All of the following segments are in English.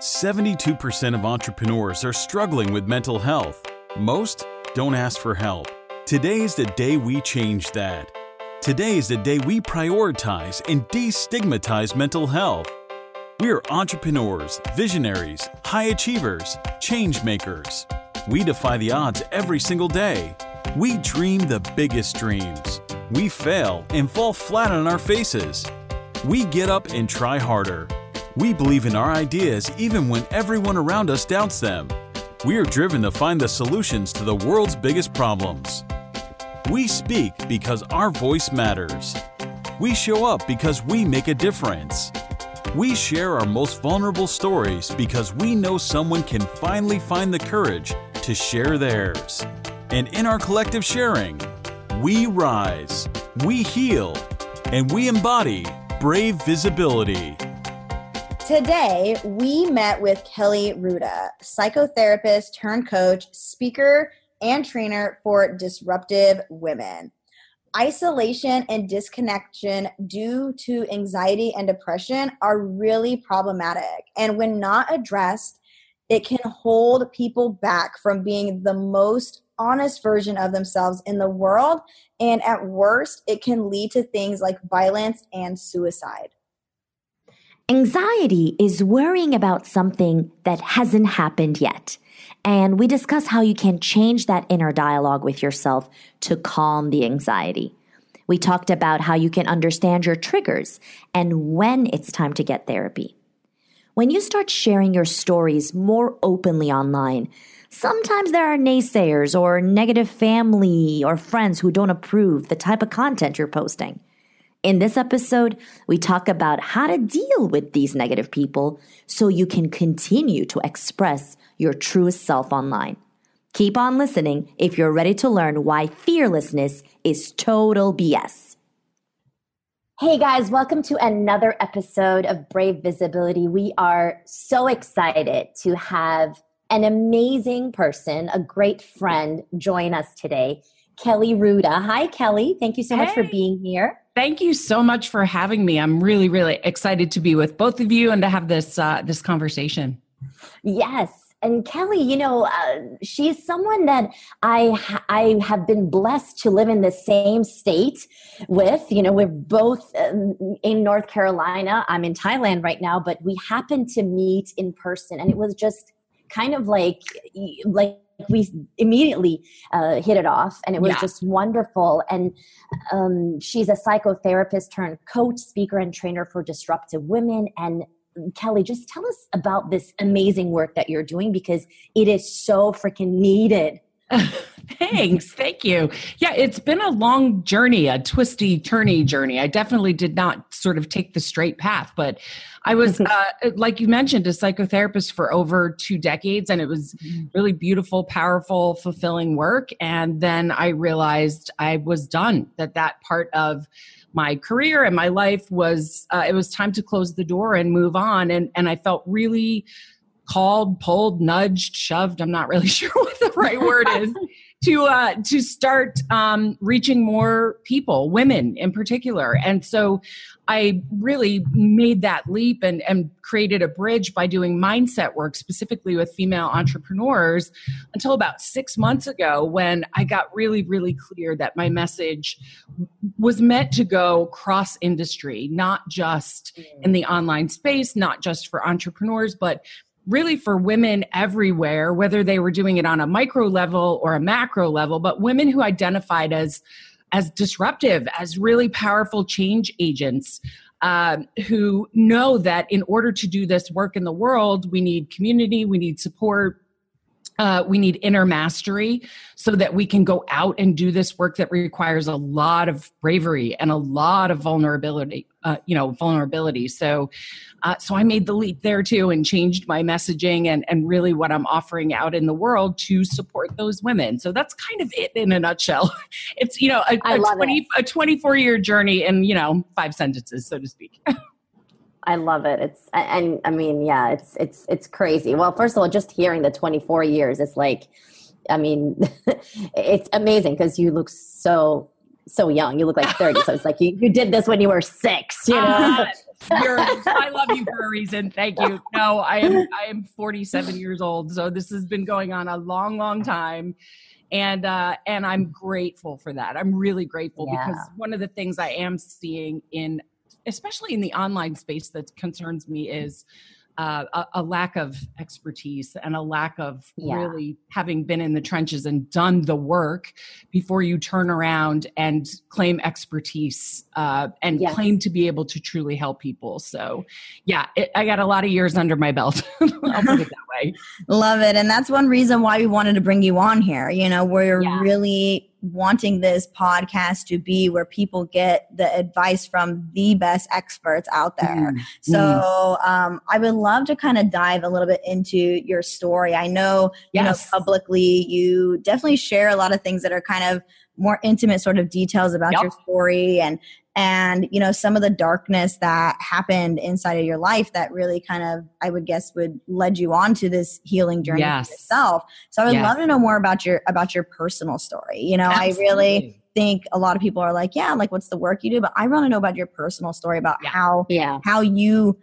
72% of entrepreneurs are struggling with mental health. Most don't ask for help. Today is the day we change that. Today is the day we prioritize and destigmatize mental health. We are entrepreneurs, visionaries, high achievers, change makers. We defy the odds every single day. We dream the biggest dreams. We fail and fall flat on our faces. We get up and try harder. We believe in our ideas even when everyone around us doubts them. We are driven to find the solutions to the world's biggest problems. We speak because our voice matters. We show up because we make a difference. We share our most vulnerable stories because we know someone can finally find the courage to share theirs. And in our collective sharing, we rise, we heal, and we embody brave visibility. Today, we met with Kelly Ruda, psychotherapist turned coach, speaker, and trainer for disruptive women. Isolation and disconnection due to anxiety and depression are really problematic. And when not addressed, it can hold people back from being the most honest version of themselves in the world. And at worst, it can lead to things like violence and suicide. Anxiety is worrying about something that hasn't happened yet. And we discuss how you can change that inner dialogue with yourself to calm the anxiety. We talked about how you can understand your triggers and when it's time to get therapy. When you start sharing your stories more openly online, sometimes there are naysayers or negative family or friends who don't approve the type of content you're posting. In this episode, we talk about how to deal with these negative people so you can continue to express your truest self online. Keep on listening if you're ready to learn why fearlessness is total BS. Hey guys, welcome to another episode of Brave Visibility. We are so excited to have an amazing person, a great friend, join us today. Kelly Ruda. Hi, Kelly. Thank you so hey. much for being here. Thank you so much for having me. I'm really, really excited to be with both of you and to have this uh, this conversation. Yes, and Kelly, you know, uh, she's someone that I ha- I have been blessed to live in the same state with. You know, we're both um, in North Carolina. I'm in Thailand right now, but we happened to meet in person, and it was just kind of like like we immediately uh, hit it off and it was yeah. just wonderful. And um, she's a psychotherapist. Turned coach speaker and trainer for disruptive women. And kelly just tell us about this amazing work that you're doing because it is so freaking needed Thanks. Thank you. Yeah, it's been a long journey, a twisty, turny journey. I definitely did not sort of take the straight path, but I was, uh, like you mentioned, a psychotherapist for over two decades, and it was mm-hmm. really beautiful, powerful, fulfilling work. And then I realized I was done, that that part of my career and my life was, uh, it was time to close the door and move on. And, and I felt really called, pulled, nudged, shoved. I'm not really sure what the right word is. to uh, to start um, reaching more people, women in particular, and so I really made that leap and, and created a bridge by doing mindset work specifically with female entrepreneurs until about six months ago when I got really, really clear that my message was meant to go cross industry, not just in the online space, not just for entrepreneurs, but really for women everywhere, whether they were doing it on a micro level or a macro level, but women who identified as as disruptive, as really powerful change agents. Uh, who know that in order to do this work in the world, we need community, we need support, uh, we need inner mastery so that we can go out and do this work that requires a lot of bravery and a lot of vulnerability uh, you know vulnerability. So uh, so i made the leap there too and changed my messaging and and really what i'm offering out in the world to support those women. So that's kind of it in a nutshell. It's you know a, a 20 a 24 year journey in you know five sentences so to speak I love it. It's and I mean, yeah, it's it's it's crazy. Well, first of all, just hearing the 24 years, it's like, I mean, it's amazing because you look so so young. You look like 30. so it's like you, you did this when you were six, you know? Uh, You're, I love you for a reason. Thank you. No, I am I am 47 years old, so this has been going on a long, long time. And uh, and I'm grateful for that. I'm really grateful yeah. because one of the things I am seeing in especially in the online space that concerns me is uh, a, a, lack of expertise and a lack of yeah. really having been in the trenches and done the work before you turn around and claim expertise uh, and yes. claim to be able to truly help people. So, yeah, it, I got a lot of years under my belt. I'll put it that way. Love it. And that's one reason why we wanted to bring you on here. You know, we're yeah. really wanting this podcast to be where people get the advice from the best experts out there. Mm. So um, I would love to kind of dive a little bit into your story. I know, yes. you know, publicly you definitely share a lot of things that are kind of more intimate sort of details about yep. your story and and you know some of the darkness that happened inside of your life that really kind of i would guess would led you on to this healing journey yes. yourself so i would yes. love to know more about your about your personal story you know Absolutely. i really think a lot of people are like yeah like what's the work you do but i want to know about your personal story about yeah. how yeah. how you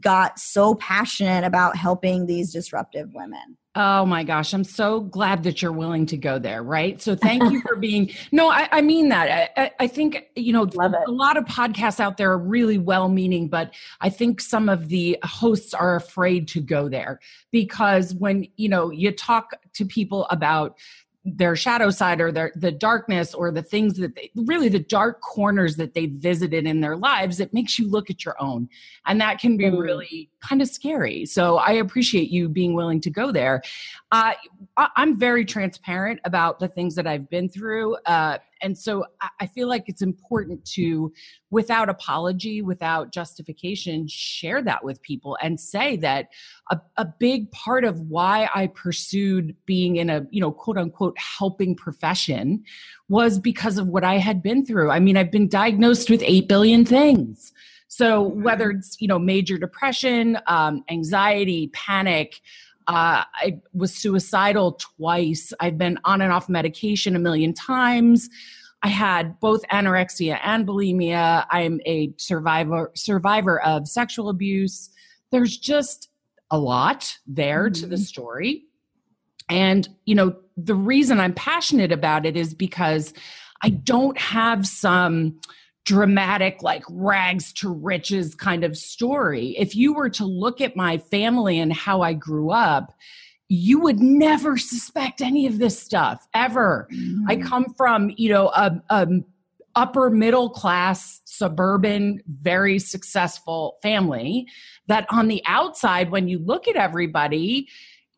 got so passionate about helping these disruptive women Oh my gosh, I'm so glad that you're willing to go there, right? So thank you for being. No, I, I mean that. I, I, think you know a lot of podcasts out there are really well-meaning, but I think some of the hosts are afraid to go there because when you know you talk to people about their shadow side or their the darkness or the things that they really the dark corners that they visited in their lives it makes you look at your own and that can be mm. really kind of scary so i appreciate you being willing to go there uh, i'm very transparent about the things that i've been through uh, and so I feel like it's important to, without apology, without justification, share that with people and say that a, a big part of why I pursued being in a, you know, quote unquote helping profession was because of what I had been through. I mean, I've been diagnosed with 8 billion things. So whether it's, you know, major depression, um, anxiety, panic, uh, I was suicidal twice. I've been on and off medication a million times. I had both anorexia and bulimia. I'm a survivor survivor of sexual abuse. There's just a lot there mm-hmm. to the mm-hmm. story. And you know, the reason I'm passionate about it is because I don't have some dramatic like rags to riches kind of story. If you were to look at my family and how I grew up, you would never suspect any of this stuff ever. Mm-hmm. I come from, you know, a, a upper middle class suburban very successful family that on the outside when you look at everybody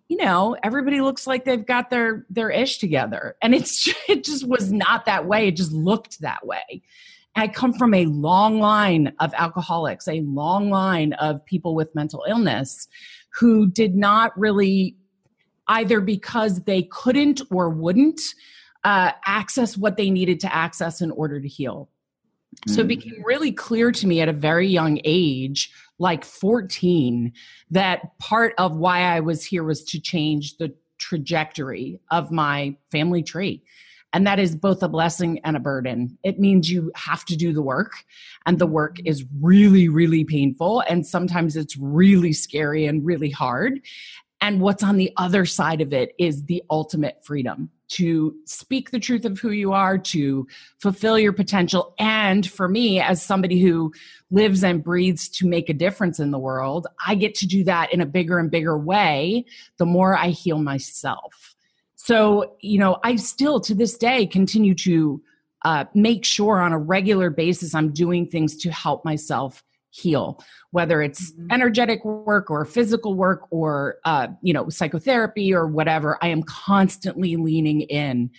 you know everybody looks like they've got their their ish together and it's it just was not that way it just looked that way I come from a long line of alcoholics, a long line of people with mental illness who did not really, either because they couldn't or wouldn't, uh, access what they needed to access in order to heal. So it mm. became really clear to me at a very young age, like 14, that part of why I was here was to change the trajectory of my family tree. And that is both a blessing and a burden. It means you have to do the work, and the work is really, really painful. And sometimes it's really scary and really hard. And what's on the other side of it is the ultimate freedom to speak the truth of who you are, to fulfill your potential. And for me, as somebody who lives and breathes to make a difference in the world, I get to do that in a bigger and bigger way the more I heal myself. So, you know, I still to this day continue to uh, make sure on a regular basis I'm doing things to help myself heal, whether it's mm-hmm. energetic work or physical work or, uh, you know, psychotherapy or whatever. I am constantly leaning in.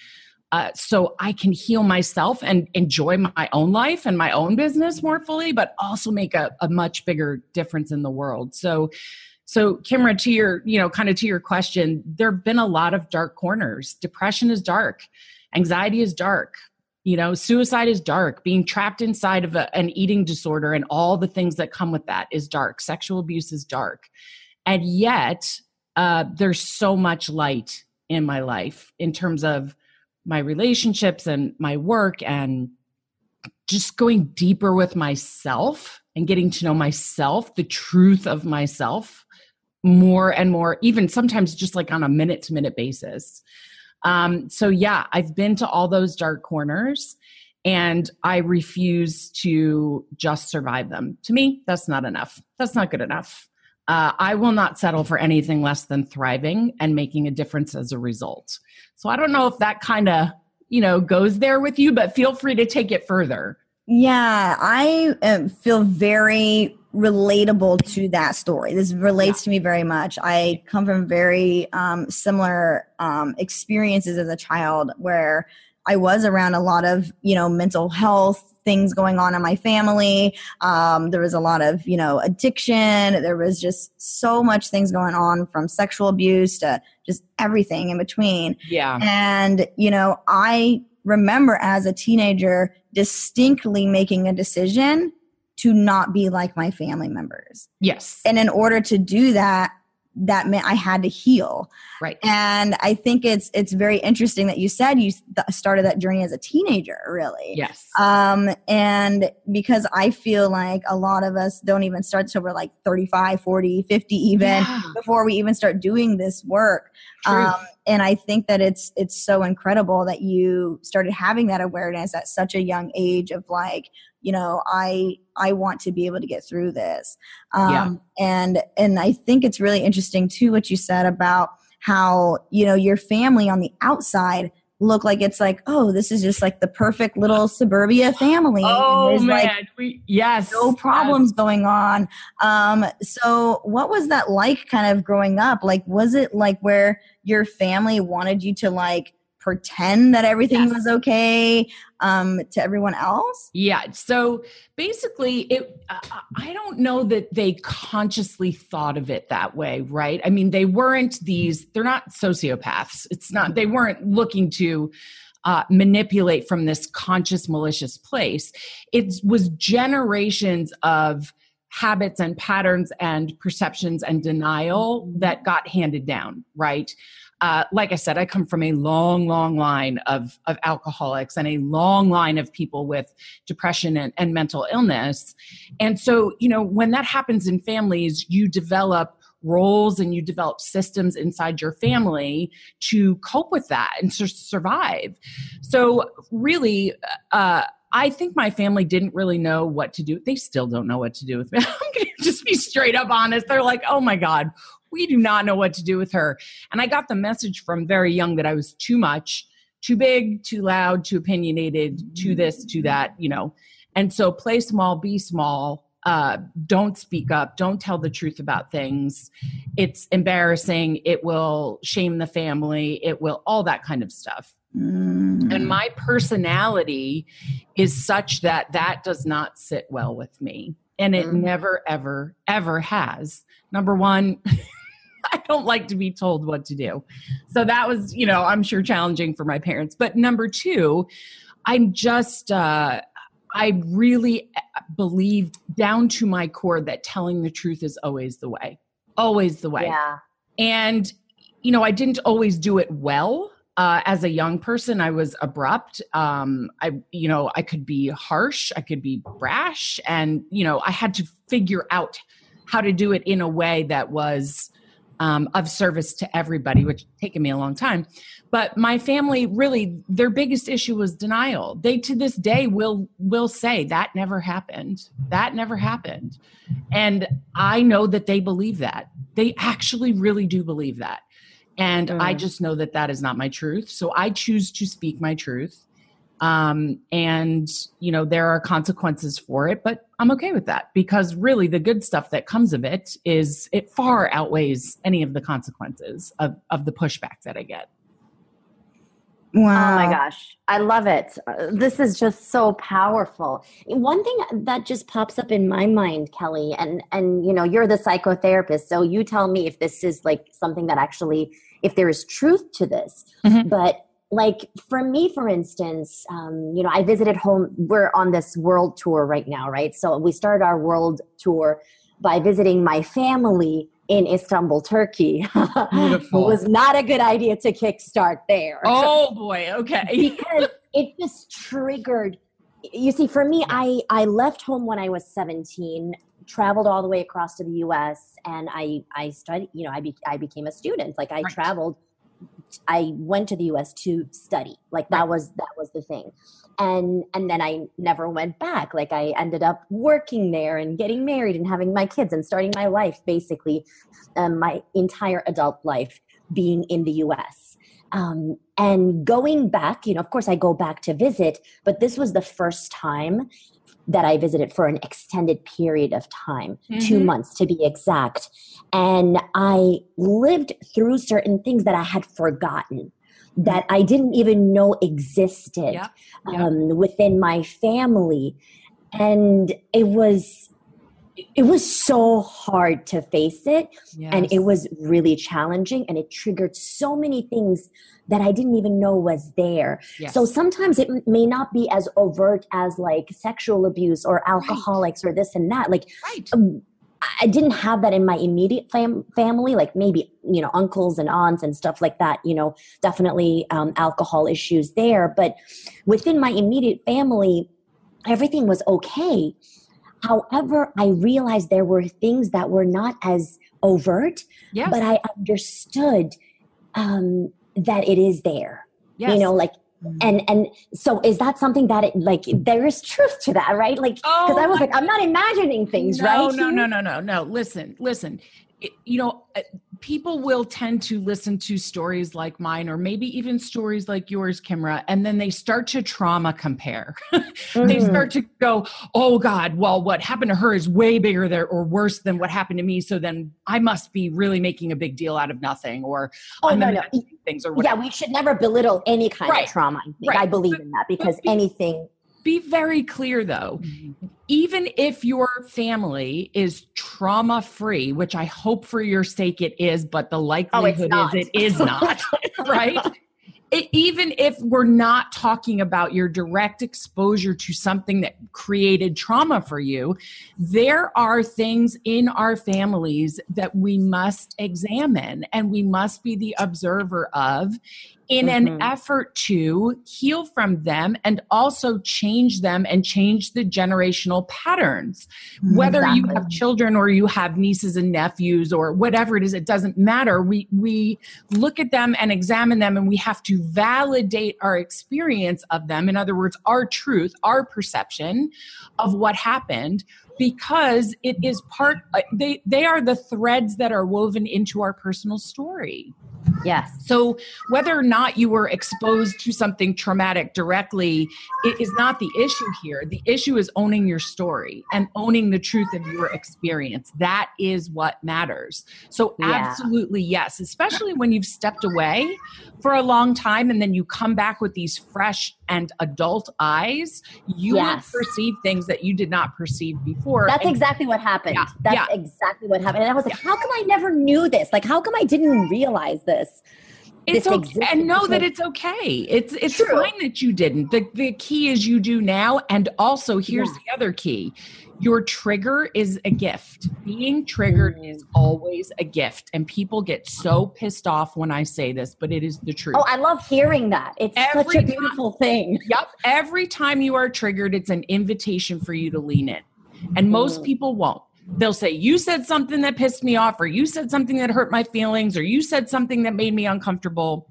Uh, so I can heal myself and enjoy my own life and my own business more fully, but also make a, a much bigger difference in the world. So, so, Kimra, to your, you know, kind of to your question, there have been a lot of dark corners. Depression is dark, anxiety is dark, you know, suicide is dark, being trapped inside of a, an eating disorder and all the things that come with that is dark, sexual abuse is dark. And yet, uh, there's so much light in my life in terms of my relationships and my work and just going deeper with myself and getting to know myself, the truth of myself more and more, even sometimes just like on a minute to minute basis. Um, so, yeah, I've been to all those dark corners and I refuse to just survive them. To me, that's not enough. That's not good enough. Uh, I will not settle for anything less than thriving and making a difference as a result. So I don't know if that kind of you know goes there with you, but feel free to take it further. Yeah, I uh, feel very relatable to that story. This relates yeah. to me very much. I come from very um, similar um, experiences as a child where I was around a lot of, you know, mental health things going on in my family. Um, there was a lot of, you know, addiction. There was just so much things going on from sexual abuse to just everything in between. Yeah. And, you know, I remember as a teenager distinctly making a decision to not be like my family members. Yes. And in order to do that, that meant I had to heal. Right. And I think it's it's very interesting that you said you started that journey as a teenager, really. Yes. Um, and because I feel like a lot of us don't even start until we're like 35, 40, 50 even yeah. before we even start doing this work. Um, and I think that it's it's so incredible that you started having that awareness at such a young age of like, you know i i want to be able to get through this um yeah. and and i think it's really interesting too what you said about how you know your family on the outside look like it's like oh this is just like the perfect little suburbia family. Oh man like we, yes no problems yes. going on. Um so what was that like kind of growing up? Like was it like where your family wanted you to like pretend that everything yes. was okay um, to everyone else? Yeah. So basically, it. Uh, I don't know that they consciously thought of it that way, right? I mean, they weren't these. They're not sociopaths. It's not. They weren't looking to. Uh, manipulate from this conscious malicious place it was generations of habits and patterns and perceptions and denial that got handed down right uh, like I said, I come from a long, long line of, of alcoholics and a long line of people with depression and, and mental illness. And so, you know, when that happens in families, you develop roles and you develop systems inside your family to cope with that and to survive. So, really, uh, I think my family didn't really know what to do. They still don't know what to do with me. I'm going to just be straight up honest. They're like, oh my God, we do not know what to do with her. And I got the message from very young that I was too much, too big, too loud, too opinionated, too this, too that, you know. And so play small, be small. Uh, don't speak up. Don't tell the truth about things. It's embarrassing. It will shame the family. It will, all that kind of stuff. Mm. And my personality is such that that does not sit well with me. And it mm. never, ever, ever has. Number one, I don't like to be told what to do. So that was, you know, I'm sure challenging for my parents. But number two, I'm just, uh, I really believe down to my core that telling the truth is always the way, always the way. Yeah. And, you know, I didn't always do it well. Uh, as a young person, I was abrupt. Um, I, you know, I could be harsh, I could be brash, and you know, I had to figure out how to do it in a way that was um, of service to everybody, which taken me a long time. But my family really, their biggest issue was denial. They to this day will will say that never happened. That never happened, and I know that they believe that. They actually really do believe that, and mm. I just know that that is not my truth. So I choose to speak my truth um, and you know there are consequences for it but i'm okay with that because really the good stuff that comes of it is it far outweighs any of the consequences of, of the pushback that i get Wow. Oh my gosh. I love it. Uh, this is just so powerful. One thing that just pops up in my mind, Kelly, and and you know, you're the psychotherapist, so you tell me if this is like something that actually if there is truth to this. Mm-hmm. But like for me for instance um, you know i visited home we're on this world tour right now right so we started our world tour by visiting my family in istanbul turkey it was not a good idea to kickstart there oh boy okay because it just triggered you see, for me, I I left home when I was 17, traveled all the way across to the U.S. and I I studied. You know, I be, I became a student. Like I Right. traveled. I went to the U.S. to study. Like that was that was the thing, and and then I never went back. Like I ended up working there and getting married and having my kids and starting my life basically, um, my entire adult life being in the U.S. Um, and going back, you know, of course, I go back to visit, but this was the first time that I visited for an extended period of time, two Mhm. months to be exact. And I lived through certain things that I had forgotten, that I didn't even know existed Yep, yep. um, within my family. And it was. It was so hard to face it and it was really challenging and it triggered so many things that I didn't even know was there. Yes. So sometimes it may not be as overt as like sexual abuse or alcoholics or this and that. Like right. um, I didn't have that in my immediate fam- family, like maybe, you know, uncles and aunts and stuff like that, you know, definitely um, alcohol issues there. But within my immediate family, everything was okay. However, I realized there were things that were not as overt, Yes. but I understood um, that it is there. yes. You know, like and and so is that something that it like there is truth to that, right? Like because Oh I was like, I'm not imagining things, no, right? No, no, no, no, no. Listen, listen. It- you know, uh, people will tend to listen to stories like mine, or maybe even stories like yours, Kimra, and then they start to trauma compare. they Mhm. start to go, "Oh God, well, what happened to her is way bigger there, or worse than what happened to me. So then I must be really making a big deal out of nothing, or Oh, I'm no, no. things, or Yeah, we should never belittle any kind Right. of trauma. I. Right. I believe in that because anything. Be very clear though. Mm-hmm. Even if your family is trauma free which i hope for your sake it is but the oh, likelihood not. is it is not right? It, even if we're not talking about your direct exposure to something that created trauma for you, there are things in our families that we must examine and we must be the observer of in an Mhm. effort to heal from them and also change them and change the generational patterns. Whether you have children or you have nieces and nephews or whatever it is, it doesn't matter. We we look at them and examine them and we have to validate our experience of them. In other words, our truth, our perception of what happened because it is part uh, they they are the threads that are woven into our personal story. Yes. So, whether or not you were exposed to something traumatic directly, it is not the issue here. The issue is owning your story and owning the truth of your experience. That is what matters. So, Yeah. absolutely, yes, especially when you've stepped away for a long time and then you come back with these fresh and adult eyes, you Yes. will perceive things that you did not perceive before. That's And- exactly what happened. Yeah, That's yeah. exactly what happened. And I was like, how come I never knew this? Like, how come I didn't realize this? It's this okay and know that it's okay it's it's True. fine that you didn't the, the key is you do now and also here's Yeah. the other key your trigger is a gift being triggered Mm. is always a gift and people get so pissed off when i say this but it is the truth Oh, I love hearing that. It's such Every a time- beautiful thing. Yep. Every time you are triggered, it's an invitation for you to lean in. And most Mhm. people won't. They'll say, You said something that pissed me off, or you said something that hurt my feelings, or you said something that made me uncomfortable.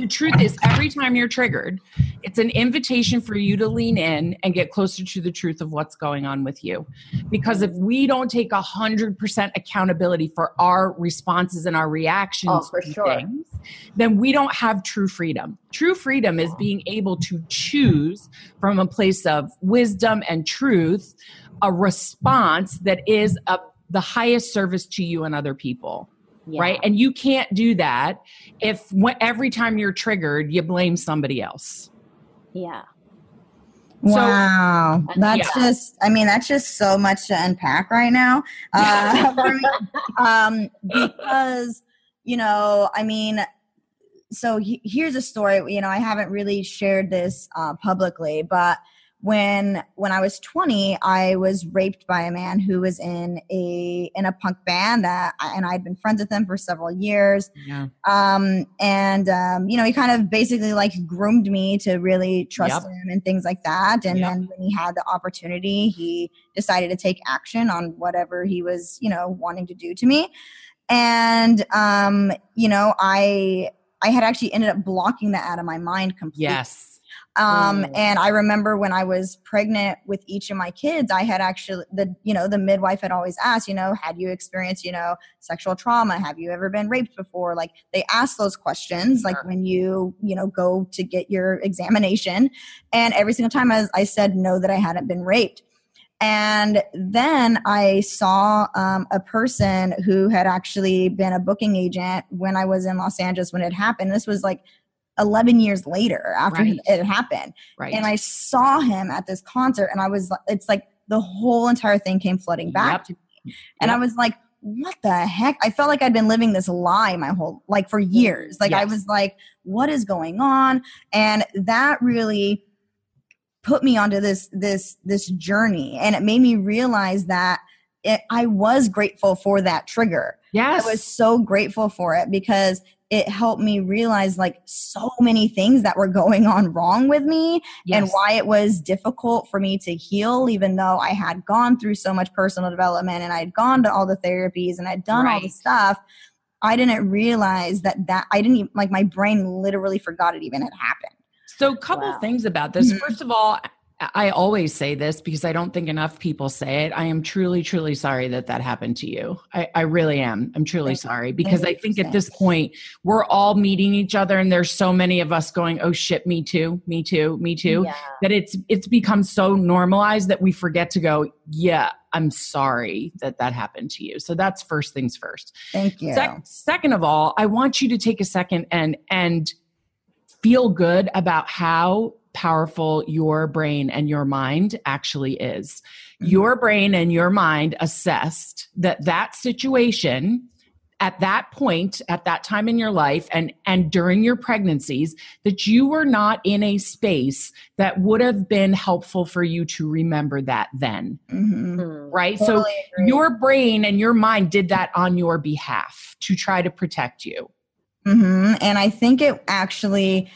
The truth is, every time you're triggered, it's an invitation for you to lean in and get closer to the truth of what's going on with you. Because if we don't take 100% accountability for our responses and our reactions Oh, for to sure. things, then we don't have true freedom. True freedom is being able to choose from a place of wisdom and truth a response that is of the highest service to you and other people Yeah. right and you can't do that if every time you're triggered you blame somebody else Yeah. So- wow, that's Yeah. just, I mean, that's just so much to unpack right now. Uh, me. um, because, you know, I mean, so he, here's a story, you know, I haven't really shared this uh, publicly, but when when I was 20, I was raped by a man who was in a in a punk band that I, and I'd been friends with him for several years. Yeah. Um, and um, you know, he kind of basically like groomed me to really trust Yep. him and things like that. And Yep. then when he had the opportunity, he decided to take action on whatever he was, you know, wanting to do to me. And um, you know, I I had actually ended up blocking that out of my mind completely. Yes. Um, Mm. and I remember when I was pregnant with each of my kids, I had actually the you know the midwife had always asked, you know, had you experienced you know sexual trauma? Have you ever been raped before? Like they ask those questions, like when you you know go to get your examination, and every single time I, I said no that I hadn't been raped. And then I saw um, a person who had actually been a booking agent when I was in Los Angeles when it happened. This was like 11 years later after Right. it happened Right. and I saw him at this concert, and I was it's like the whole entire thing came flooding back Yep. to me, and I was like, what the heck? I felt like I'd been living this lie my whole like for years. Like I was like, what is going on? And that really put me onto this this this journey, and it made me realize that. It, I was grateful for that trigger. yes. I was so grateful for it because it helped me realize like so many things that were going on wrong with me and why it was difficult for me to heal even though I had gone through so much personal development and I'd gone to all the therapies and I'd done all the stuff I didn't realize that that I didn't even, like my brain literally forgot it even had happened. So, a couple Wow. things about this. Mhm. First of all, I always say this because I don't think enough people say it. I am truly, truly sorry that that happened to you. I, I really am. I'm truly sorry because you I think at this point we're all meeting each other, and there's so many of us going, "Oh shit, me too, me too, me too." Yeah. That it's it's become so normalized that we forget to go, "Yeah, I'm sorry that that happened to you." So that's first things first. Thank you. Sec- second of all, I want you to take a second and and feel good about how powerful your brain and your mind actually is. Mhm. Your brain and your mind assessed that that situation at that point at that time in your life and and during your pregnancies that you were not in a space that would have been helpful for you to remember that then Mhm. Mm. right so agree. your brain and your mind did that on your behalf to try to protect you. hmm And I think it actually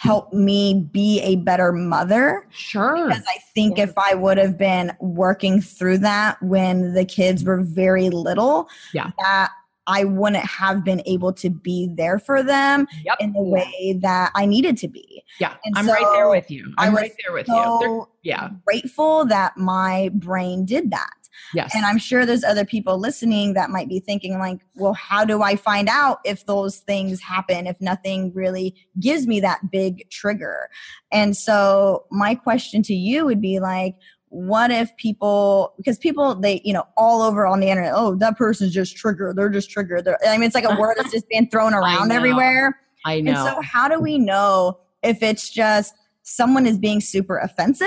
helped me be a better mother Sure. because I think if I would have been working through that when the kids were very little, Yeah. that I wouldn't have been able to be there for them Yep. in the way that I needed to be. Yeah. and I'm right there with you. I'm right there with you. There- So yeah. grateful that my brain did that. Yes. And I'm sure there's other people listening that might be thinking, like, well, how do I find out if those things happen, if nothing really gives me that big trigger? And so, my question to you would be like, what if people, because people, they, you know, all over on the internet, oh, that person's just triggered. They're just triggered. They're, I mean, it's like a word that's just being thrown around know. everywhere. I And know. so, how do we know if it's just someone is being super offensive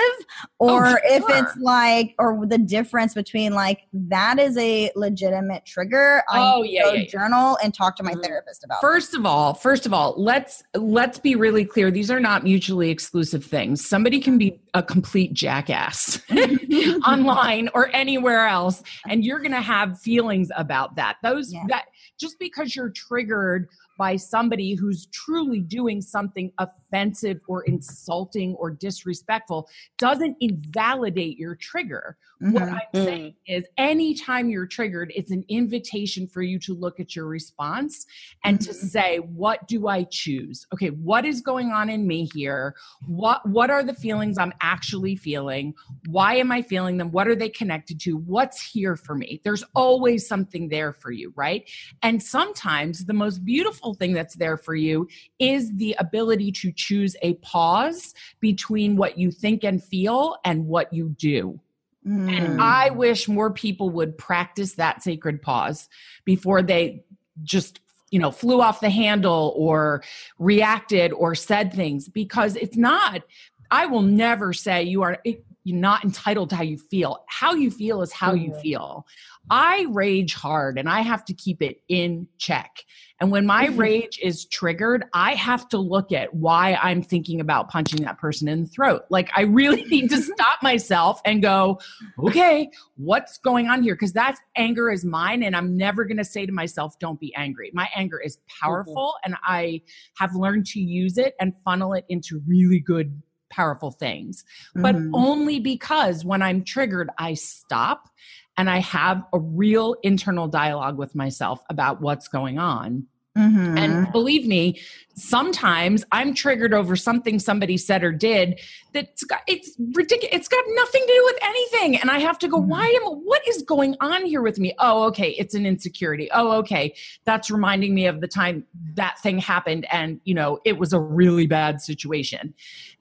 or Oh, if it's like, or the difference between like, that is a legitimate trigger? I Oh, yeah, yeah, journal and talk to my Mhm. therapist about First of all, first of all, let's let's be really clear. These are not mutually exclusive things. Somebody can be a complete jackass online or anywhere else and you're to have feelings about that. Those Yeah. that just because you're triggered by somebody who's truly doing something offensive or insulting or disrespectful doesn't invalidate your trigger. What Mhm. I'm Mm. saying is, anytime you're triggered, it's an invitation for you to look at your response and to Mhm. say, "What do I choose? Okay, what is going on in me here? What What are the feelings I'm actually feeling? Why am I feeling them? What are they connected to? What's here for me?" There's always something there for you, right? And sometimes the most beautiful thing that's there for you is the ability to choose a pause between what you think and feel and what you do. Mhm. And I wish more people would practice that sacred pause before they just, you know, flew off the handle or reacted or said things because it's not, I will never say you are. You're not entitled to how you feel. How you feel is how mm-hmm. you feel. I rage hard and I have to keep it in check. And when my mm-hmm. rage is triggered, I have to look at why I'm thinking about punching that person in the throat. Like, I really need to stop myself and go, okay, what's going on here? Because that anger is mine. And I'm never going to say to myself, don't be angry. My anger is powerful mm-hmm. and I have learned to use it and funnel it into really good powerful things, but mm-hmm. only because when I'm triggered, I stop and I have a real internal dialogue with myself about what's going on. Mm-hmm. And believe me, sometimes I'm triggered over something somebody said or did that's got it's ridiculous. It's got nothing to do with anything. And I have to go, mm-hmm. why am I what is going on here with me? Oh, okay, it's an insecurity. Oh, okay. That's reminding me of the time that thing happened and you know, it was a really bad situation.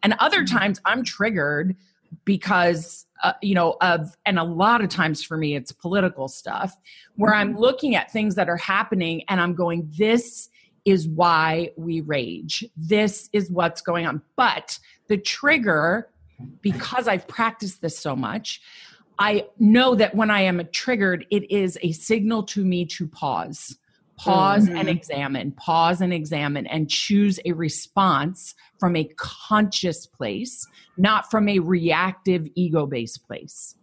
And other mm-hmm. times I'm triggered because uh, you know of and a lot of times for me it's political stuff where i'm mm-hmm. looking at things that are happening and i'm going this is why we rage. This is what's going on. But the trigger because i've practiced this so much i know that when i am triggered it is a signal to me to pause pause mm-hmm. and examine pause and examine and choose a response from a conscious place not from a reactive ego based place.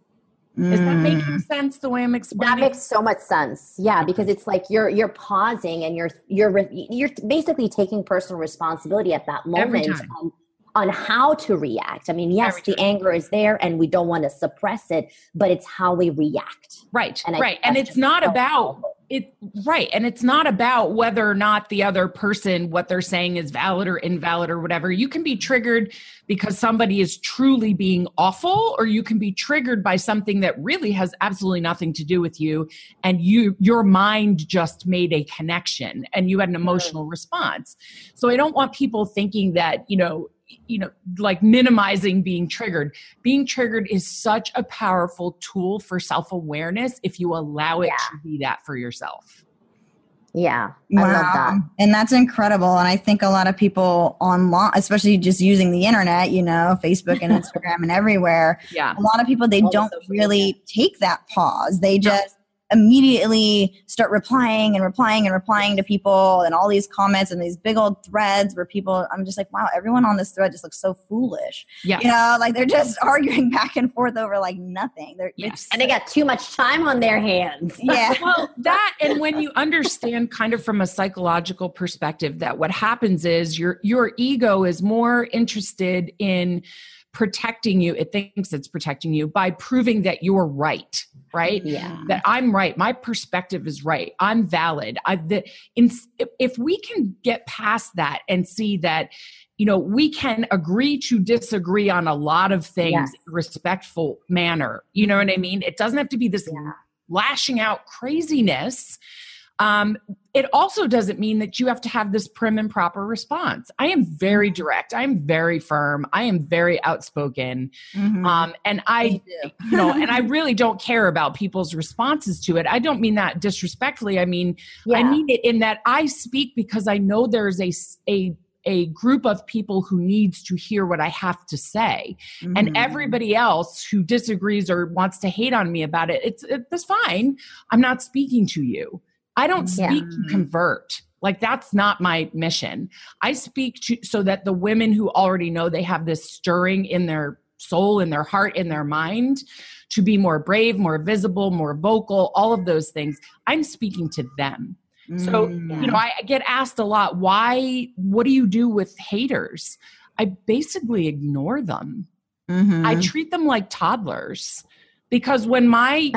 Mm. is that making mm. sense the way i'm explaining that makes so much sense. Yeah because it's like you're you're pausing and you're you're you're basically taking personal responsibility at that moment on, on how to react. I mean yes the anger is there and we don't want to suppress it but it's how we react. Right and right. and it's not about it right. And it's not about whether or not the other person what they're saying is valid or invalid or whatever. You can be triggered because somebody is truly being awful or you can be triggered by something that really has absolutely nothing to do with you and you your mind just made a connection and you had an emotional response. So i don't want people thinking that you know you know like minimizing being triggered. Being triggered is such a powerful tool for self-awareness if you allow it yeah. to be that for yourself. Yeah I love that. and that's incredible. And i think a lot of people online especially just using the internet you know facebook and instagram and everywhere yeah. a lot of people they All don't really take that pause. They just immediately start replying and replying and replying to people and all these comments and these big old threads where people I'm just like, wow, everyone on this thread just looks so foolish. Yeah. You know, like they're just arguing back and forth over like nothing. They're yes. and they got too much time on their hands. Yeah. well, that and when you understand kind of from a psychological perspective that what happens is your your ego is more interested in protecting you it thinks it's protecting you by proving that you're right right? Yeah. That i'm right. My perspective is right. I'm valid. I the in, if we can get past that and see that you know we can agree to disagree on a lot of things yes. respectful manner you know what i mean? It doesn't have to be this yeah. lashing out craziness um, it also doesn't mean that you have to have this prim and proper response. I am very mm-hmm. direct. I am very firm. I am very outspoken. Mm-hmm. Um, and I, you know, and I really don't care about people's responses to it. I don't mean that disrespectfully. I mean, yeah. I mean it in that I speak because I know there's a, a, a group of people who needs to hear what I have to say. Mm-hmm. And everybody else who disagrees or wants to hate on me about it, it's, it's fine. I'm not speaking to you. I don't speak yeah. to convert. Like that's not my mission. I speak to so that the women who already know they have this stirring in their soul, in their heart, in their mind to be more brave, more visible, more vocal, all of those things. I'm speaking to them. So, mm. you know, I get asked a lot, why, what do you do with haters? I basically ignore them. Mm-hmm. I treat them like toddlers because when my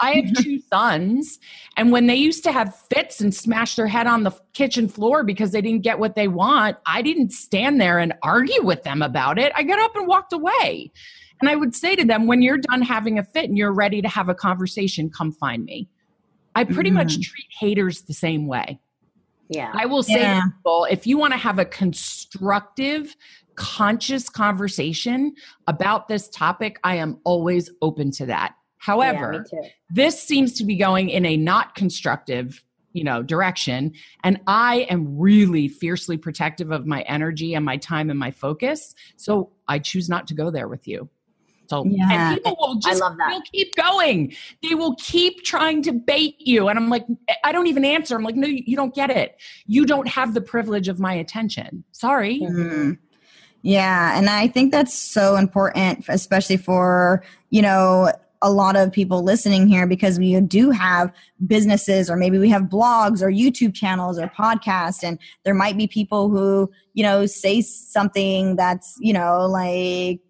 I have two sons and when they used to have fits and smash their head on the kitchen floor because they didn't get what they want, I didn't stand there and argue with them about it. I got up and walked away. And I would say to them, when you're done having a fit and you're ready to have a conversation, come find me. I pretty mm-hmm. much treat haters the same way. Yeah. I will say yeah. people, if you want to have a constructive conscious conversation about this topic, I am always open to that. However, yeah, this seems to be going in a not constructive you know direction and i am really fiercely protective of my energy and my time and my focus so i choose not to go there with you So yeah. and people will just will keep going. They will keep trying to bait you. And I'm like, I don't even answer. I'm like, no, you don't get it. You don't have the privilege of my attention. Sorry. Mm-hmm. Yeah. And I think that's so important, especially for, you know, a lot of people listening here because we do have businesses or maybe we have blogs or YouTube channels or podcasts and there might be people who, you know, say something that's, you know, like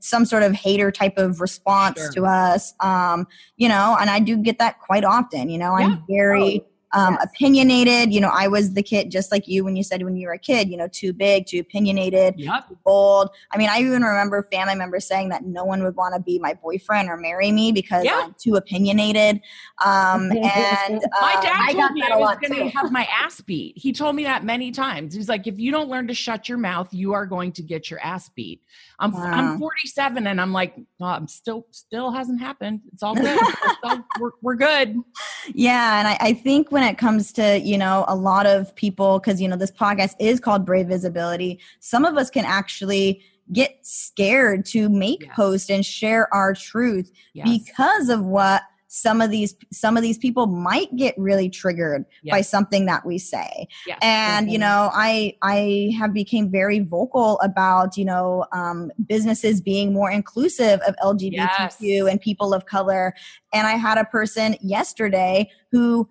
some sort of hater type of response sure. to us um you know and i do get that quite often you know yeah. i'm very oh um, yes. opinionated. You know, I was the kid just like you when you said when you were a kid, you know, too big, too opinionated, yep. bold. I mean, I even remember family members saying that no one would want to be my boyfriend or marry me because. I'm too opinionated. Um, and uh, my dad I told me I was going to have my ass beat. He told me that many times. He's like, if you don't learn to shut your mouth, you are going to get your ass beat. I'm wow. I'm 47 and I'm like, oh, I'm still still hasn't happened. It's all good. all, we're, we're good. Yeah, and I, I think when it comes to you know a lot of people because you know this podcast is called Brave Visibility. Some of us can actually get scared to make yes. posts and share our truth yes. because of what some of these some of these people might get really triggered yes. by something that we say yes. and mm-hmm. you know i i have became very vocal about you know um, businesses being more inclusive of lgbtq yes. and people of color and i had a person yesterday who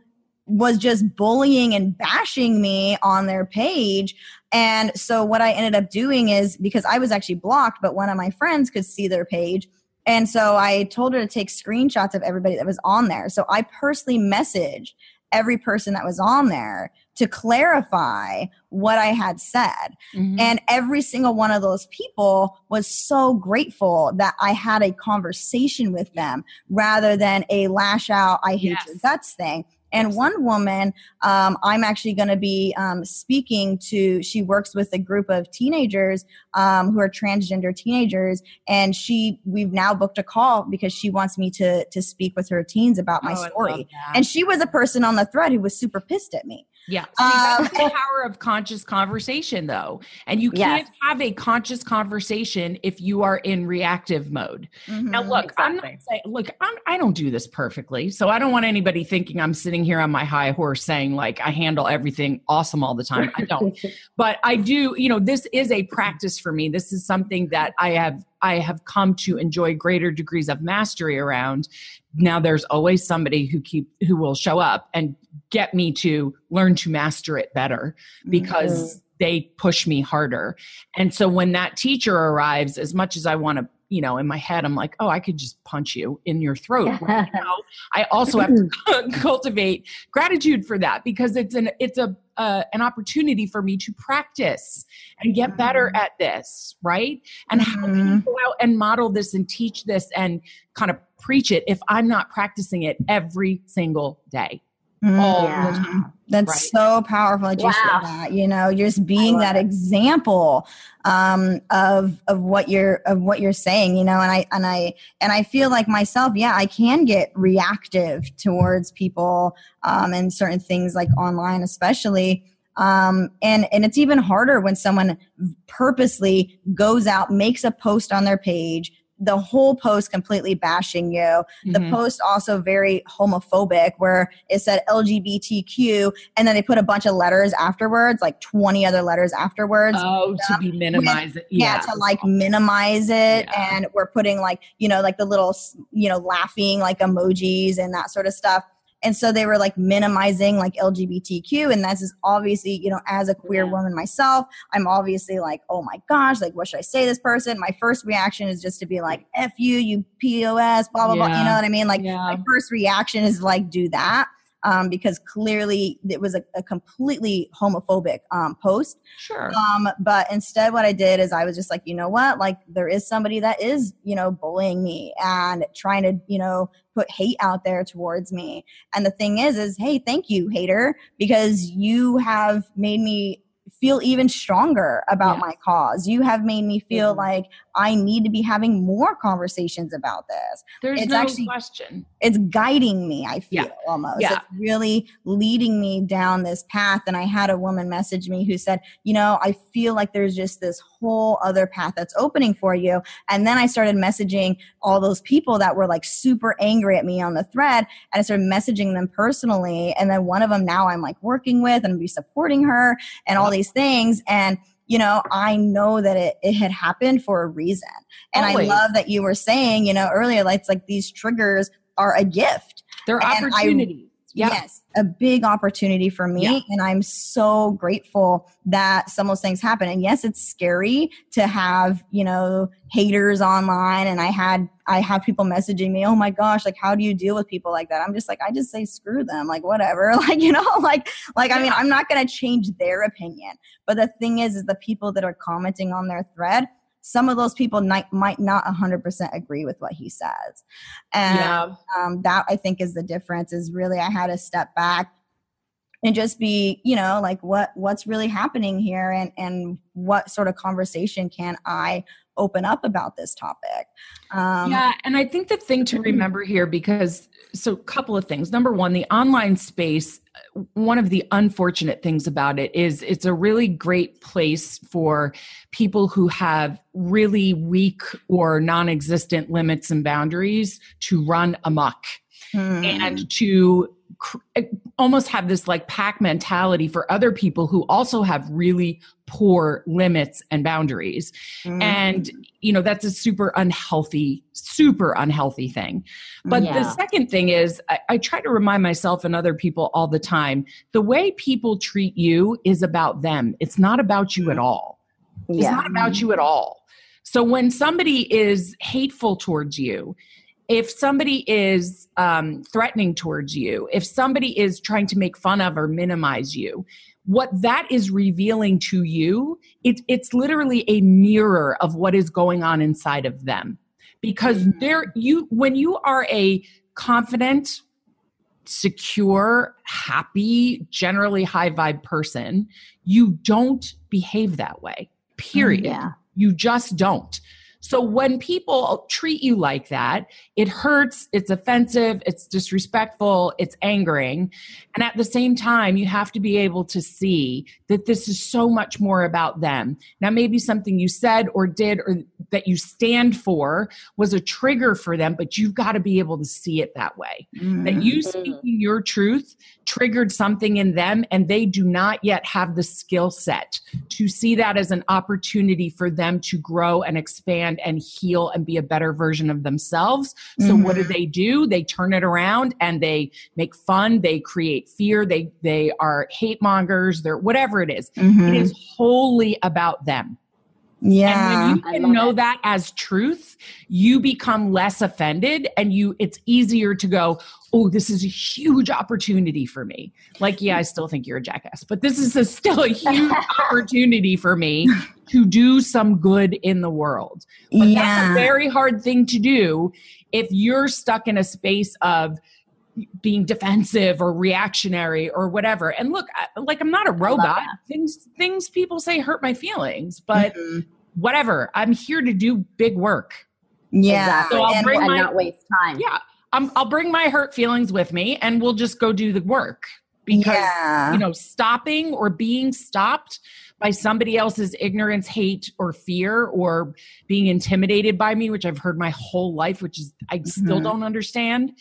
was just bullying and bashing me on their page and so what i ended up doing is because i was actually blocked but one of my friends could see their page and so I told her to take screenshots of everybody that was on there. So I personally messaged every person that was on there to clarify what I had said. Mm-hmm. And every single one of those people was so grateful that I had a conversation with them rather than a lash out, I hate yes. your guts thing. And one woman, um, I'm actually going to be um, speaking to. She works with a group of teenagers um, who are transgender teenagers, and she we've now booked a call because she wants me to to speak with her teens about my oh, story. And she was a person on the thread who was super pissed at me. Yeah. Uh, that's the power of conscious conversation, though. And you can't yes. have a conscious conversation if you are in reactive mode. Mm-hmm, now, look, exactly. I'm not saying, look, I'm, I don't do this perfectly. So I don't want anybody thinking I'm sitting here on my high horse saying, like, I handle everything awesome all the time. I don't. but I do, you know, this is a practice for me. This is something that I have I have come to enjoy greater degrees of mastery around. Now there's always somebody who keep who will show up and get me to learn to master it better because mm-hmm. they push me harder. And so when that teacher arrives, as much as I want to you know, in my head, I'm like, oh, I could just punch you in your throat. Know? I also have to cultivate gratitude for that because it's an it's a uh, an opportunity for me to practice and get better mm-hmm. at this, right? And mm-hmm. how can you mm-hmm. go out and model this and teach this and kind of preach it if I'm not practicing it every single day? Mm, all yeah. the time. That's right? so powerful that you wow. that. You know, just being that it. example um, of of what you're of what you're saying. You know, and I and I and I feel like myself. Yeah, I can get reactive towards people um, and certain things like online, especially. Um, and and it's even harder when someone purposely goes out, makes a post on their page, the whole post completely bashing you. Mm-hmm. The post also very homophobic, where it said LGBTQ, and then they put a bunch of letters afterwards, like 20 other letters afterwards. Oh, to be minimized. Yeah. yeah. to like minimize it. Yeah. And we're putting like, you know, like the little, you know, laughing like emojis and that sort of stuff and so they were like minimizing like lgbtq and that's just obviously you know as a queer yeah. woman myself i'm obviously like oh my gosh like what should i say to this person my first reaction is just to be like f you you pos blah blah yeah. blah you know what i mean like yeah. my first reaction is like do that um, because clearly it was a, a completely homophobic um, post. Sure. Um, but instead, what I did is I was just like, you know what? Like, there is somebody that is, you know, bullying me and trying to, you know, put hate out there towards me. And the thing is, is hey, thank you, hater, because you have made me feel even stronger about my cause. You have made me feel mm-hmm. like I need to be having more conversations about this. There's it's no actually, question. It's guiding me, I feel yeah. almost. Yeah. It's really leading me down this path. And I had a woman message me who said, you know, I feel like there's just this whole other path that's opening for you. And then I started messaging all those people that were like super angry at me on the thread. And I started messaging them personally. And then one of them now I'm like working with and be supporting her and all these things. And you know, I know that it, it had happened for a reason. And Always. I love that you were saying, you know, earlier, like, it's like these triggers are a gift. They're and opportunities. I, Yep. Yes, a big opportunity for me. Yep. And I'm so grateful that some of those things happen. And yes, it's scary to have, you know, haters online. And I had, I have people messaging me, oh my gosh, like, how do you deal with people like that? I'm just like, I just say screw them, like, whatever. Like, you know, like, like, I mean, I'm not going to change their opinion. But the thing is, is the people that are commenting on their thread, some of those people might, might not 100% agree with what he says and yeah. um, that i think is the difference is really i had to step back and just be you know like what what's really happening here and and what sort of conversation can i open up about this topic. Um, yeah and i think the thing to remember here because so a couple of things. Number one the online space one of the unfortunate things about it is it's a really great place for people who have really weak or non-existent limits and boundaries to run amok hmm. and to almost have this like pack mentality for other people who also have really poor limits and boundaries mm. and you know that's a super unhealthy super unhealthy thing but yeah. the second thing is I, I try to remind myself and other people all the time the way people treat you is about them it's not about you at all Yeah. it's not about you at all so when somebody is hateful towards you if somebody is um, threatening towards you, if somebody is trying to make fun of or minimize you, what that is revealing to you, it, it's literally a mirror of what is going on inside of them. Because there, you when you are a confident, secure, happy, generally high vibe person, you don't behave that way. Period. Yeah. You just don't. So when people treat you like that, it hurts, it's offensive, it's disrespectful, it's angering. And at the same time, you have to be able to see that this is so much more about them. Now, maybe something you said or did or that you stand for was a trigger for them, but you've got to be able to see it that way. Mm-hmm. That you speaking your truth triggered something in them, and they do not yet have the skill set to see that as an opportunity for them to grow and expand and heal and be a better version of themselves. So mm-hmm. what do they do? They turn it around and they make fun, they create fear, they they are hate mongers, they're whatever it is. Mm-hmm. It is wholly about them. Yeah. And when you can know it. that as truth, you become less offended and you it's easier to go, "Oh, this is a huge opportunity for me." Like, yeah, I still think you're a jackass, but this is a, still a huge opportunity for me to do some good in the world. But yeah. that's a very hard thing to do if you're stuck in a space of being defensive or reactionary or whatever. And look, I, like I'm not a robot. Things things people say hurt my feelings, but mm-hmm. whatever. I'm here to do big work. Yeah. Exactly. So I'll and, bring and my, not waste time. Yeah. i I'll bring my hurt feelings with me and we'll just go do the work because yeah. you know stopping or being stopped by somebody else's ignorance, hate, or fear, or being intimidated by me, which I've heard my whole life, which is I mm-hmm. still don't understand.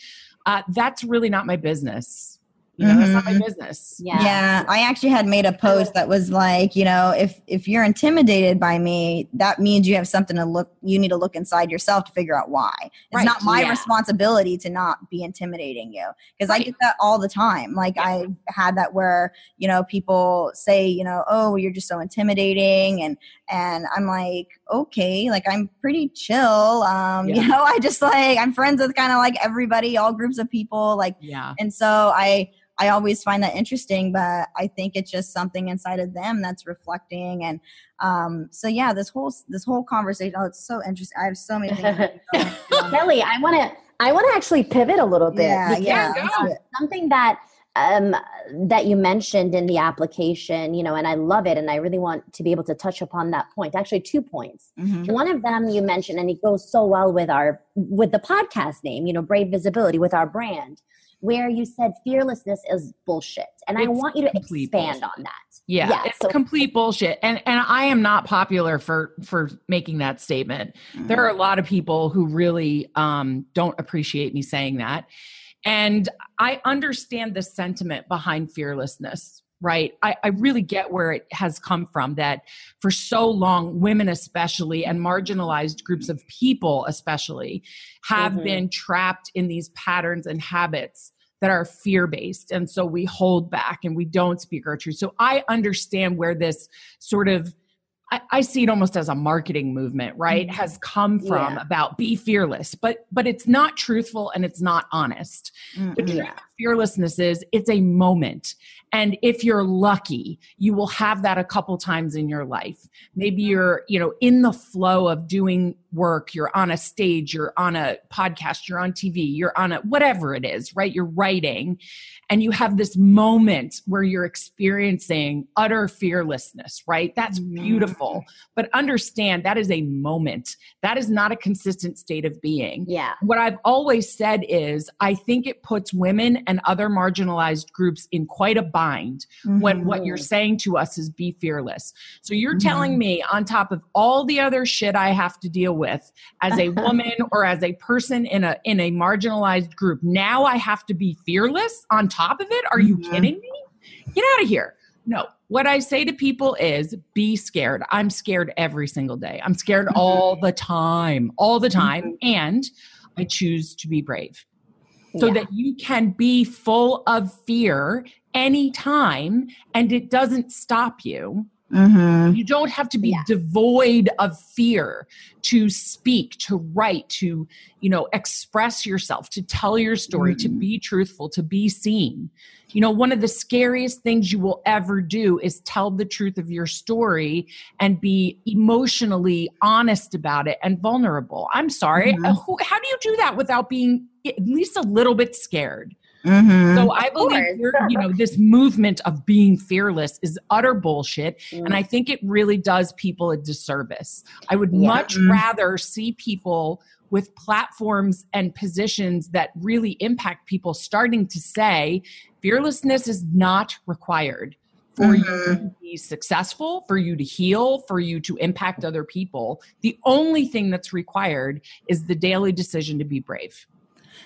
Uh, that's really not my business. You know, mm-hmm. that's not my mm-hmm. business. Yeah. Yeah. I actually had made a post that was like, you know, if if you're intimidated by me, that means you have something to look you need to look inside yourself to figure out why. It's right. not my yeah. responsibility to not be intimidating you. Because right. I get that all the time. Like yeah. I had that where, you know, people say, you know, oh, you're just so intimidating and and I'm like, okay, like I'm pretty chill. Um, yeah. you know, I just like I'm friends with kind of like everybody, all groups of people. Like yeah. And so I I always find that interesting, but I think it's just something inside of them that's reflecting. And um, so, yeah, this whole this whole conversation. Oh, it's so interesting. I have so many things. Kelly, I want to I want to actually pivot a little bit. Yeah, yeah. Something that um, that you mentioned in the application, you know, and I love it, and I really want to be able to touch upon that point. Actually, two points. Mm-hmm. One of them you mentioned, and it goes so well with our with the podcast name, you know, Brave Visibility, with our brand where you said fearlessness is bullshit. And it's I want you to expand bullshit. on that. Yeah, yeah it's so- complete bullshit. And and I am not popular for for making that statement. Mm-hmm. There are a lot of people who really um, don't appreciate me saying that. And I understand the sentiment behind fearlessness right? I, I, really get where it has come from that for so long, women, especially, and marginalized groups of people, especially, have mm-hmm. been trapped in these patterns and habits that are fear based. And so we hold back and we don't speak our truth. So I understand where this sort of I, I, see it almost as a marketing movement, right? Mm-hmm. Has come from yeah. about be fearless, but but it's not truthful and it's not honest. Mm-hmm. The truth yeah. fearlessness is it's a moment. And if you're lucky, you will have that a couple times in your life. Maybe you're, you know, in the flow of doing work, you're on a stage, you're on a podcast, you're on TV, you're on a whatever it is, right? You're writing and you have this moment where you're experiencing utter fearlessness, right? That's mm-hmm. beautiful. But understand that is a moment. That is not a consistent state of being. Yeah. What I've always said is I think it puts women and other marginalized groups in quite a bind mm-hmm. when what you're saying to us is be fearless. So you're mm-hmm. telling me on top of all the other shit I have to deal with as a woman or as a person in a in a marginalized group, now I have to be fearless on top of it? Are you mm-hmm. kidding me? Get out of here. No, what I say to people is be scared. I'm scared every single day. I'm scared mm-hmm. all the time, all the time. Mm-hmm. And I choose to be brave so yeah. that you can be full of fear anytime and it doesn't stop you Mm-hmm. You don't have to be yeah. devoid of fear to speak, to write, to, you know, express yourself, to tell your story, mm-hmm. to be truthful, to be seen. You know, one of the scariest things you will ever do is tell the truth of your story and be emotionally honest about it and vulnerable. I'm sorry. Mm-hmm. How do you do that without being at least a little bit scared? Mm-hmm. So I believe you know this movement of being fearless is utter bullshit, mm. and I think it really does people a disservice. I would yeah. much mm. rather see people with platforms and positions that really impact people starting to say fearlessness is not required for mm-hmm. you to be successful, for you to heal, for you to impact other people. The only thing that's required is the daily decision to be brave.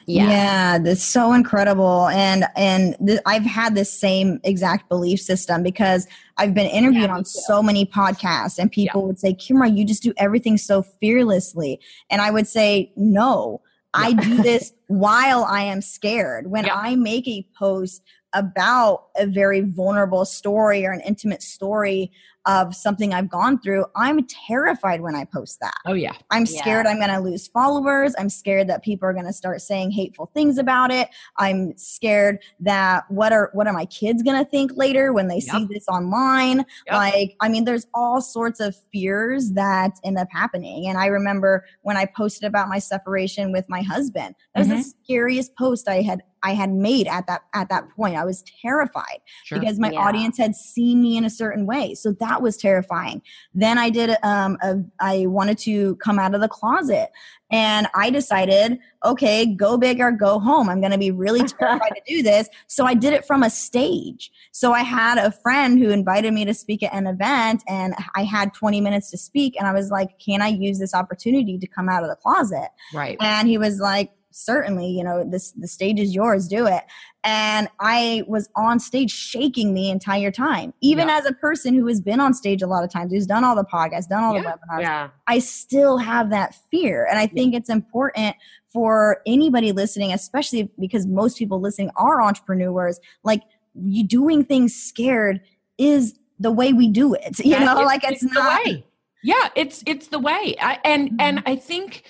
Yeah. yeah, that's so incredible. And and th- I've had this same exact belief system because I've been interviewed yeah, on so many podcasts, and people yeah. would say, "Kimra, you just do everything so fearlessly," and I would say, "No." I do this while I am scared. When I make a post about a very vulnerable story or an intimate story, of something I've gone through, I'm terrified when I post that. Oh, yeah. I'm scared yeah. I'm going to lose followers. I'm scared that people are going to start saying hateful things about it. I'm scared that what are what are my kids going to think later when they yep. see this online? Yep. Like, I mean, there's all sorts of fears that end up happening. And I remember when I posted about my separation with my husband, that mm-hmm. the scariest post I had I had made at that at that point. I was terrified sure. because my yeah. audience had seen me in a certain way. So that was terrifying. Then I did um a, I wanted to come out of the closet and I decided, okay, go big or go home. I'm going to be really terrified to do this. So I did it from a stage. So I had a friend who invited me to speak at an event and I had 20 minutes to speak and I was like, "Can I use this opportunity to come out of the closet?" Right. And he was like, certainly you know this the stage is yours do it and i was on stage shaking the entire time even yeah. as a person who has been on stage a lot of times who's done all the podcasts done all yeah. the webinars yeah. i still have that fear and i think it's important for anybody listening especially because most people listening are entrepreneurs like you doing things scared is the way we do it you know like it's, it's not the way. yeah it's it's the way I, and mm-hmm. and i think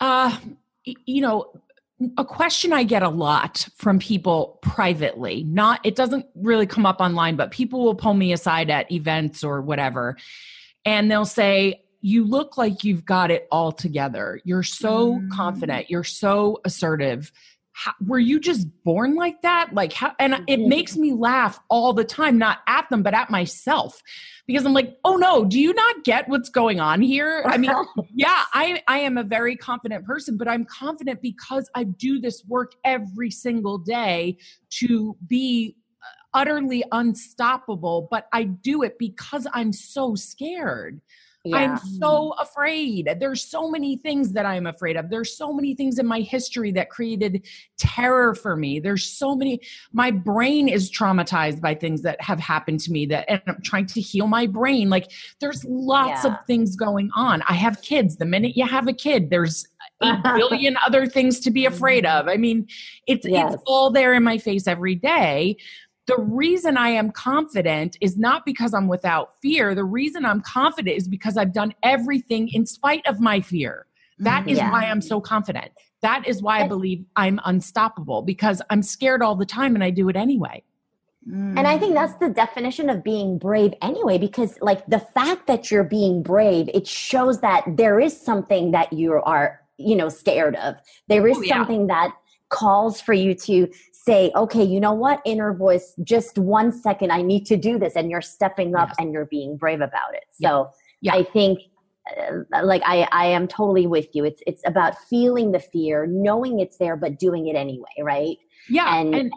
uh you know, a question I get a lot from people privately, not it doesn't really come up online, but people will pull me aside at events or whatever, and they'll say, You look like you've got it all together. You're so mm. confident, you're so assertive. How, were you just born like that? Like how, and it makes me laugh all the time, not at them, but at myself because I'm like, oh no, do you not get what's going on here? I mean, yeah, I, I am a very confident person, but I'm confident because I do this work every single day to be uh, utterly unstoppable, but I do it because I'm so scared. Yeah. I'm so afraid. There's so many things that I'm afraid of. There's so many things in my history that created terror for me. There's so many my brain is traumatized by things that have happened to me that and I'm trying to heal my brain. Like there's lots yeah. of things going on. I have kids. The minute you have a kid, there's a billion other things to be afraid of. I mean, it's yes. it's all there in my face every day. The reason I am confident is not because I'm without fear. The reason I'm confident is because I've done everything in spite of my fear. That is yeah. why I'm so confident. That is why I believe I'm unstoppable because I'm scared all the time and I do it anyway. And I think that's the definition of being brave anyway, because like the fact that you're being brave, it shows that there is something that you are, you know, scared of. There is oh, yeah. something that calls for you to say, okay, you know what, inner voice, just one second, I need to do this. And you're stepping up yes. and you're being brave about it. So yeah. I think uh, like I, I am totally with you. It's it's about feeling the fear, knowing it's there, but doing it anyway, right? Yeah. and, and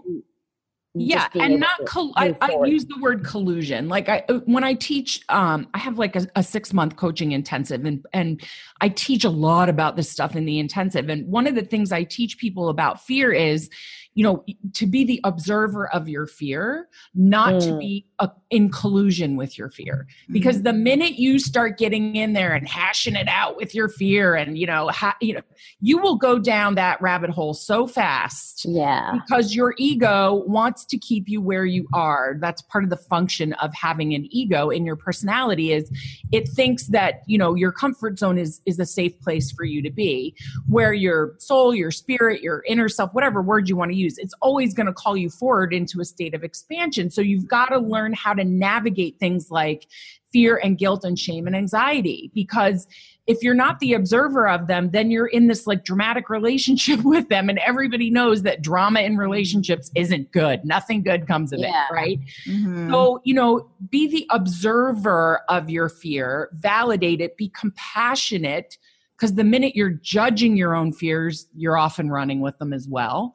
yeah and not col- I, I, use the word collusion like i uh, when i teach um i have like a, a, six month coaching intensive and and i teach a lot about this stuff in the intensive and one of the things i teach people about fear is you know to be the observer of your fear not mm. to be a, in collusion with your fear because mm. the minute you start getting in there and hashing it out with your fear and you know ha, you know you will go down that rabbit hole so fast yeah because your ego wants to keep you where you are that's part of the function of having an ego in your personality is it thinks that you know your comfort zone is is a safe place for you to be where your soul your spirit your inner self whatever word you want to use it's always going to call you forward into a state of expansion. So you've got to learn how to navigate things like fear and guilt and shame and anxiety because if you're not the observer of them then you're in this like dramatic relationship with them and everybody knows that drama in relationships isn't good nothing good comes of yeah. it right mm-hmm. so you know be the observer of your fear validate it be compassionate because the minute you're judging your own fears you're often running with them as well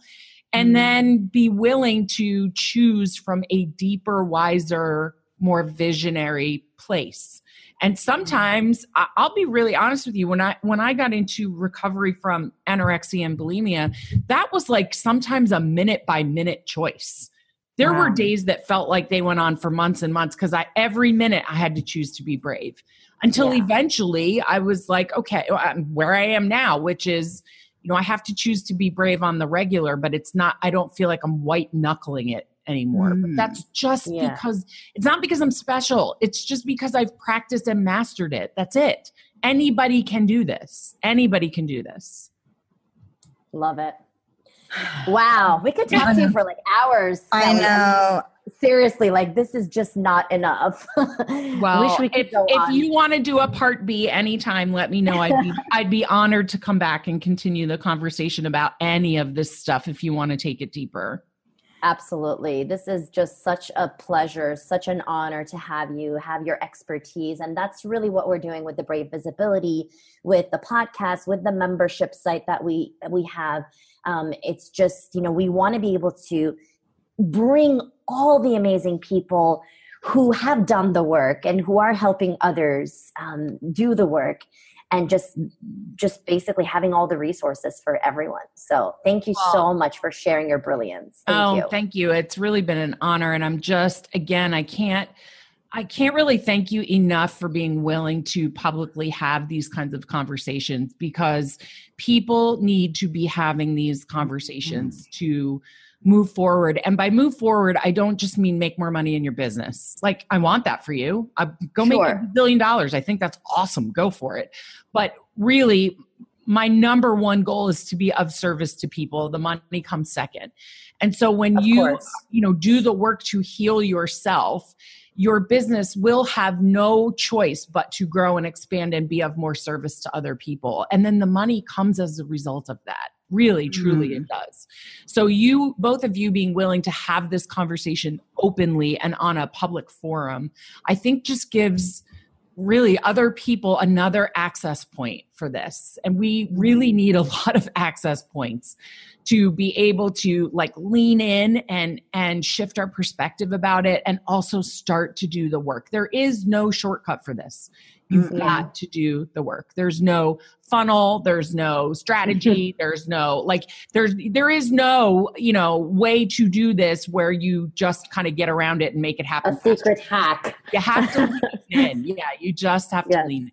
and mm. then be willing to choose from a deeper, wiser, more visionary place. And sometimes I'll be really honest with you when I when I got into recovery from anorexia and bulimia, that was like sometimes a minute by minute choice. There wow. were days that felt like they went on for months and months because I every minute I had to choose to be brave. Until yeah. eventually I was like, okay, I'm where I am now, which is you know, I have to choose to be brave on the regular, but it's not, I don't feel like I'm white knuckling it anymore. Mm. But that's just yeah. because it's not because I'm special. It's just because I've practiced and mastered it. That's it. Anybody can do this. Anybody can do this. Love it. Wow. We could talk to you for like hours. I know seriously, like this is just not enough. well, we if, if you want to do a part B anytime, let me know. I'd be I'd be honored to come back and continue the conversation about any of this stuff if you want to take it deeper. Absolutely. This is just such a pleasure, such an honor to have you, have your expertise. And that's really what we're doing with the Brave Visibility, with the podcast, with the membership site that we we have. Um, it's just, you know, we want to be able to bring all the amazing people who have done the work and who are helping others um, do the work and just just basically having all the resources for everyone so thank you so much for sharing your brilliance thank oh you. thank you it's really been an honor and i'm just again i can't I can't really thank you enough for being willing to publicly have these kinds of conversations because people need to be having these conversations mm-hmm. to move forward. And by move forward, I don't just mean make more money in your business. Like I want that for you. I, go sure. make a billion dollars. I think that's awesome. Go for it. But really, my number one goal is to be of service to people. The money comes second. And so when of you course. you know do the work to heal yourself, your business will have no choice but to grow and expand and be of more service to other people. And then the money comes as a result of that. Really, truly, Mm. it does. So, you, both of you being willing to have this conversation openly and on a public forum, I think just gives really other people another access point for this. And we really need a lot of access points to be able to like lean in and and shift our perspective about it and also start to do the work. There is no shortcut for this. You've Mm-mm. got to do the work. There's no funnel, there's no strategy, there's no like there's there is no, you know, way to do this where you just kind of get around it and make it happen. A secret hack. You have to lean in. Yeah, you just have to lean in.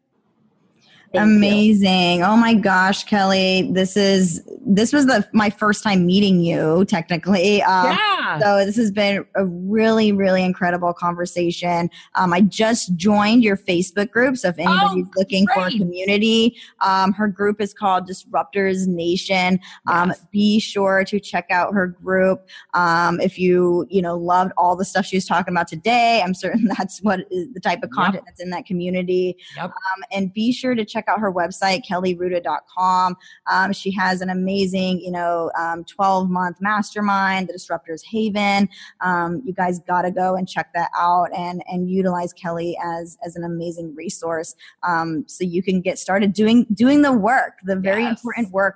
Thank you. Amazing. Oh my gosh, Kelly. This is this was the my first time meeting you technically. Um, yeah. So this has been a really, really incredible conversation. Um, I just joined your Facebook group, so if anybody's looking for a community, um, her group is called Disruptors Nation. Um, Yes. Be sure to check out her group. Um, if you you know loved all the stuff she was talking about today, I'm certain that's what is the type of Yep. content that's in that community. Yep. Um, and be sure to check out her website, kellyruda.com. Um, she has an amazing, you know, um, 12 month mastermind, the Disruptors Haven. Um, you guys got to go and check that out and, and utilize Kelly as, as an amazing resource. Um, so you can get started doing, doing the work, the very Yes. important work.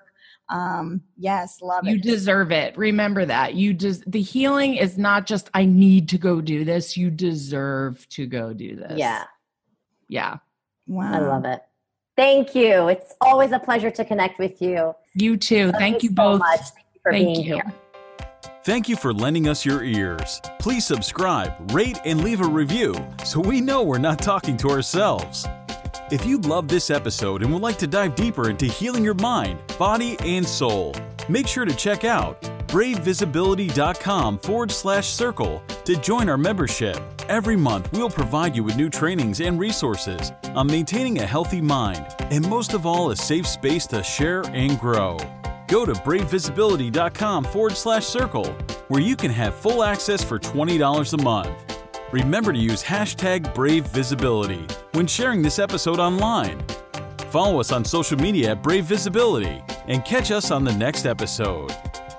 Um, yes, love You it. You deserve it. Remember that. You des- the healing is not just I need to go do this. You deserve to go do this. Yeah, Yeah. wow. I love it. Thank you. It's always a pleasure to connect with you. You too. Love Thank you so both. much. Thank you for Thank being you. here. Thank you for lending us your ears. Please subscribe, rate, and leave a review so we know we're not talking to ourselves. If you loved this episode and would like to dive deeper into healing your mind, body, and soul, make sure to check out bravevisibility.com forward slash circle to join our membership. Every month, we'll provide you with new trainings and resources on maintaining a healthy mind and, most of all, a safe space to share and grow. Go to bravevisibility.com forward slash circle, where you can have full access for $20 a month. Remember to use hashtag BraveVisibility when sharing this episode online. Follow us on social media at Brave Visibility and catch us on the next episode.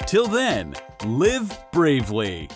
Till then, live bravely.